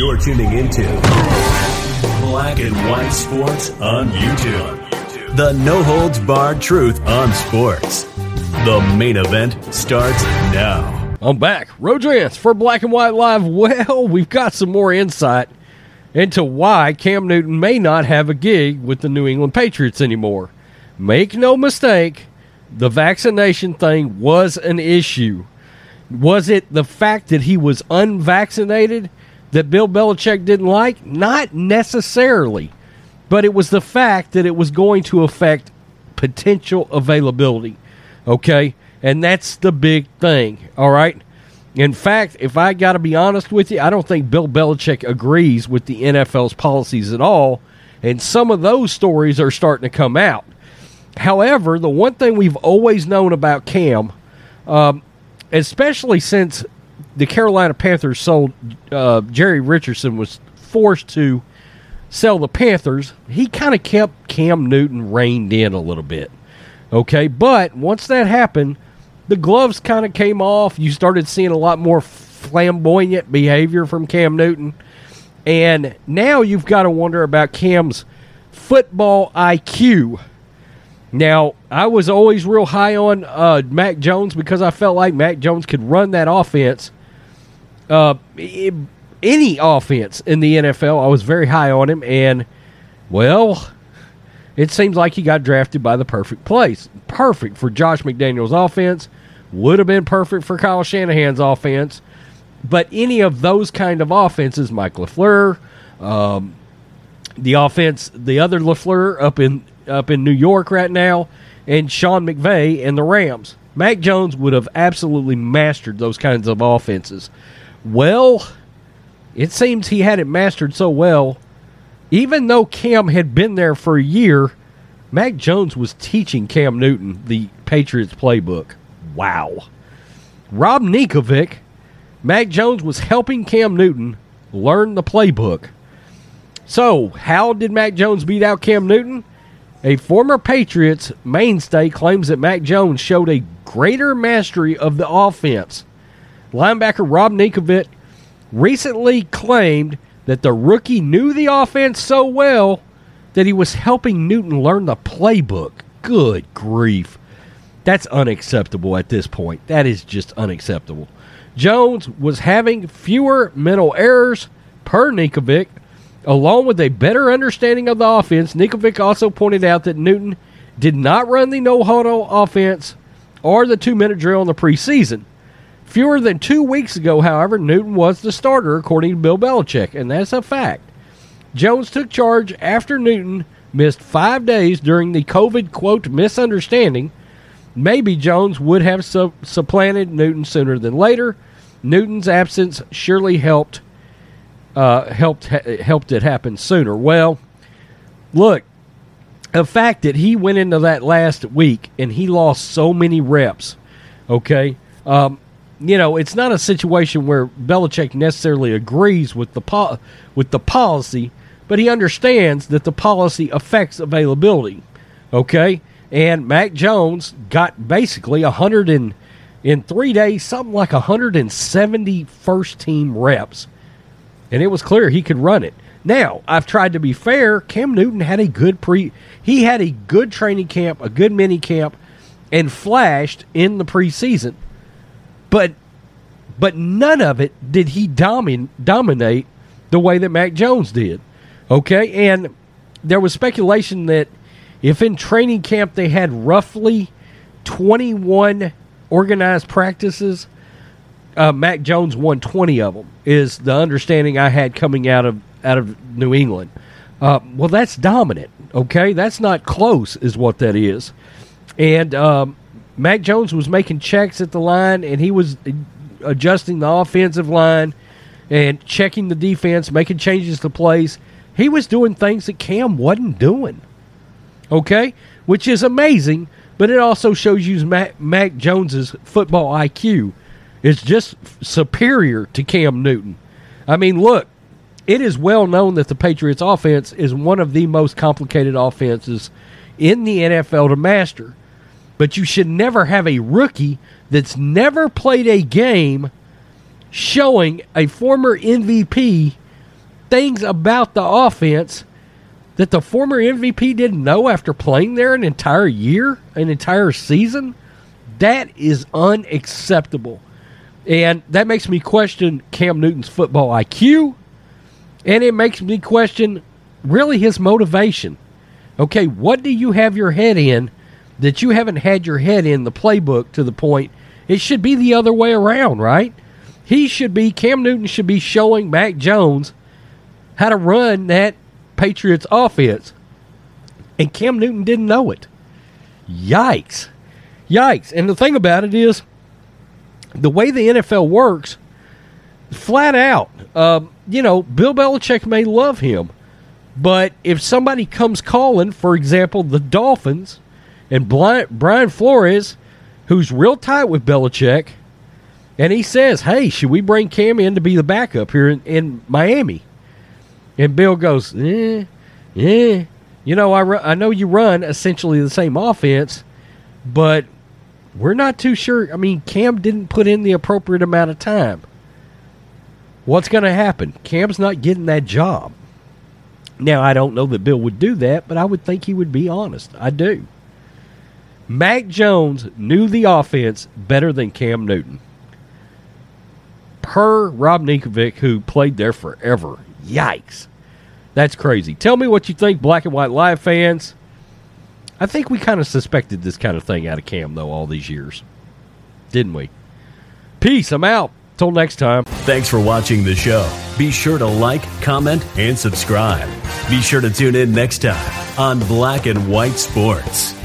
You're tuning into Black and White Sports on YouTube. The no holds barred truth on sports. The main event starts now. I'm back. Rodrance for Black and White Live. Well, we've got some more insight into why Cam Newton may not have a gig with the New England Patriots anymore. Make no mistake, the vaccination thing was an issue. Was it the fact that he was unvaccinated that Bill Belichick didn't like? Not necessarily. But it was the fact that it was going to affect potential availability. Okay? And that's the big thing. All right? In fact, if I got to be honest with you, I don't think Bill Belichick agrees with the NFL's policies at all. And some of those stories are starting to come out. However, the one thing we've always known about Cam, um, especially since the Carolina Panthers sold uh, Jerry Richardson was forced to sell the Panthers, he kind of kept Cam Newton reined in a little bit. Okay, but once that happened, the gloves kind of came off. You started seeing a lot more flamboyant behavior from Cam Newton. And now you've got to wonder about Cam's football IQ. Now, I was always real high on uh, Mac Jones because I felt like Mac Jones could run that offense. Uh, any offense in the NFL, I was very high on him. And, well, it seems like he got drafted by the perfect place. Perfect for Josh McDaniels' offense. Would have been perfect for Kyle Shanahan's offense. But any of those kind of offenses, Mike LaFleur, um, the offense, the other LaFleur up in up in New York right now, and Sean McVay and the Rams. Mac Jones would have absolutely mastered those kinds of offenses. Well, it seems he had it mastered so well. Even though Cam had been there for a year, Mac Jones was teaching Cam Newton the Patriots playbook. Wow. Rob Ninkovich, Mac Jones was helping Cam Newton learn the playbook. So, how did Mac Jones beat out Cam Newton? A former Patriots mainstay claims that Mac Jones showed a greater mastery of the offense. Linebacker Rob Ninkovich recently claimed that the rookie knew the offense so well that he was helping Newton learn the playbook. Good grief. That's unacceptable at this point. That is just unacceptable. Jones was having fewer mental errors per Ninkovich, along with a better understanding of the offense. Ninkovich also pointed out that Newton did not run the no huddle offense or the two minute drill in the preseason. Fewer than two weeks ago, however, Newton was the starter, according to Bill Belichick, and that's a fact. Jones took charge after Newton missed five days during the COVID quote misunderstanding. Maybe Jones would have su- supplanted Newton sooner than later. Newton's absence surely helped uh, helped ha- helped it happen sooner. Well, look, the fact that he went into that last week and he lost so many reps, okay, um, you know, it's not a situation where Belichick necessarily agrees with the po- with the policy, but he understands that the policy affects availability. Okay, and Mac Jones got basically a hundred and in three days, something like 170 first team reps, and it was clear he could run it. Now, I've tried to be fair. Cam Newton had a good pre, he had a good training camp, a good mini camp, and flashed in the preseason but but none of it did he domin- dominate the way that Mac Jones did. Okay, and there was speculation that if in training camp they had roughly 21 organized practices, uh, Mac Jones won 20 of them. Is the understanding I had coming out of out of New England? Uh, well, that's dominant. Okay, that's not close, is what that is. And um, Mac Jones was making checks at the line, and he was adjusting the offensive line and checking the defense, making changes to plays. He was doing things that Cam wasn't doing. Okay? Which is amazing, but it also shows you Mac, Mac Jones's football IQ is just superior to Cam Newton. I mean, look, it is well known that the Patriots offense is one of the most complicated offenses in the NFL to master. But you should never have a rookie that's never played a game showing a former MVP things about the offense that the former MVP didn't know after playing there an entire year, an entire season. That is unacceptable. And that makes me question Cam Newton's football IQ. And it makes me question really his motivation. Okay, what do you have your head in that you haven't had your head in the playbook to the point it should be the other way around, right? He should be, Cam Newton should be showing Mac Jones how to run that Patriots offense. And Cam Newton didn't know it. Yikes. Yikes. And the thing about it is, the way the NFL works, flat out, uh, you know, Bill Belichick may love him, but if somebody comes calling, for example, the Dolphins, and Brian Flores, who's real tight with Belichick, and he says, "Hey, should we bring Cam in to be the backup here in, in Miami?" And Bill goes, "Eh, yeah, you know, I I know you run essentially the same offense, but we're not too sure. I mean, Cam didn't put in the appropriate amount of time. What's going to happen? Cam's not getting that job." Now, I don't know that Bill would do that, but I would think he would be honest. I do. Mac Jones knew the offense better than Cam Newton per Rob Ninkovich, who played there forever. Yikes. That's crazy. Tell me what you think, Black and White Live fans. I think we kind of suspected this kind of thing out of Cam, though, all these years. Didn't we? Peace. I'm out. Till next time. Thanks for watching the show. Be sure to like, comment, and subscribe. Be sure to tune in next time on Black and White Sports.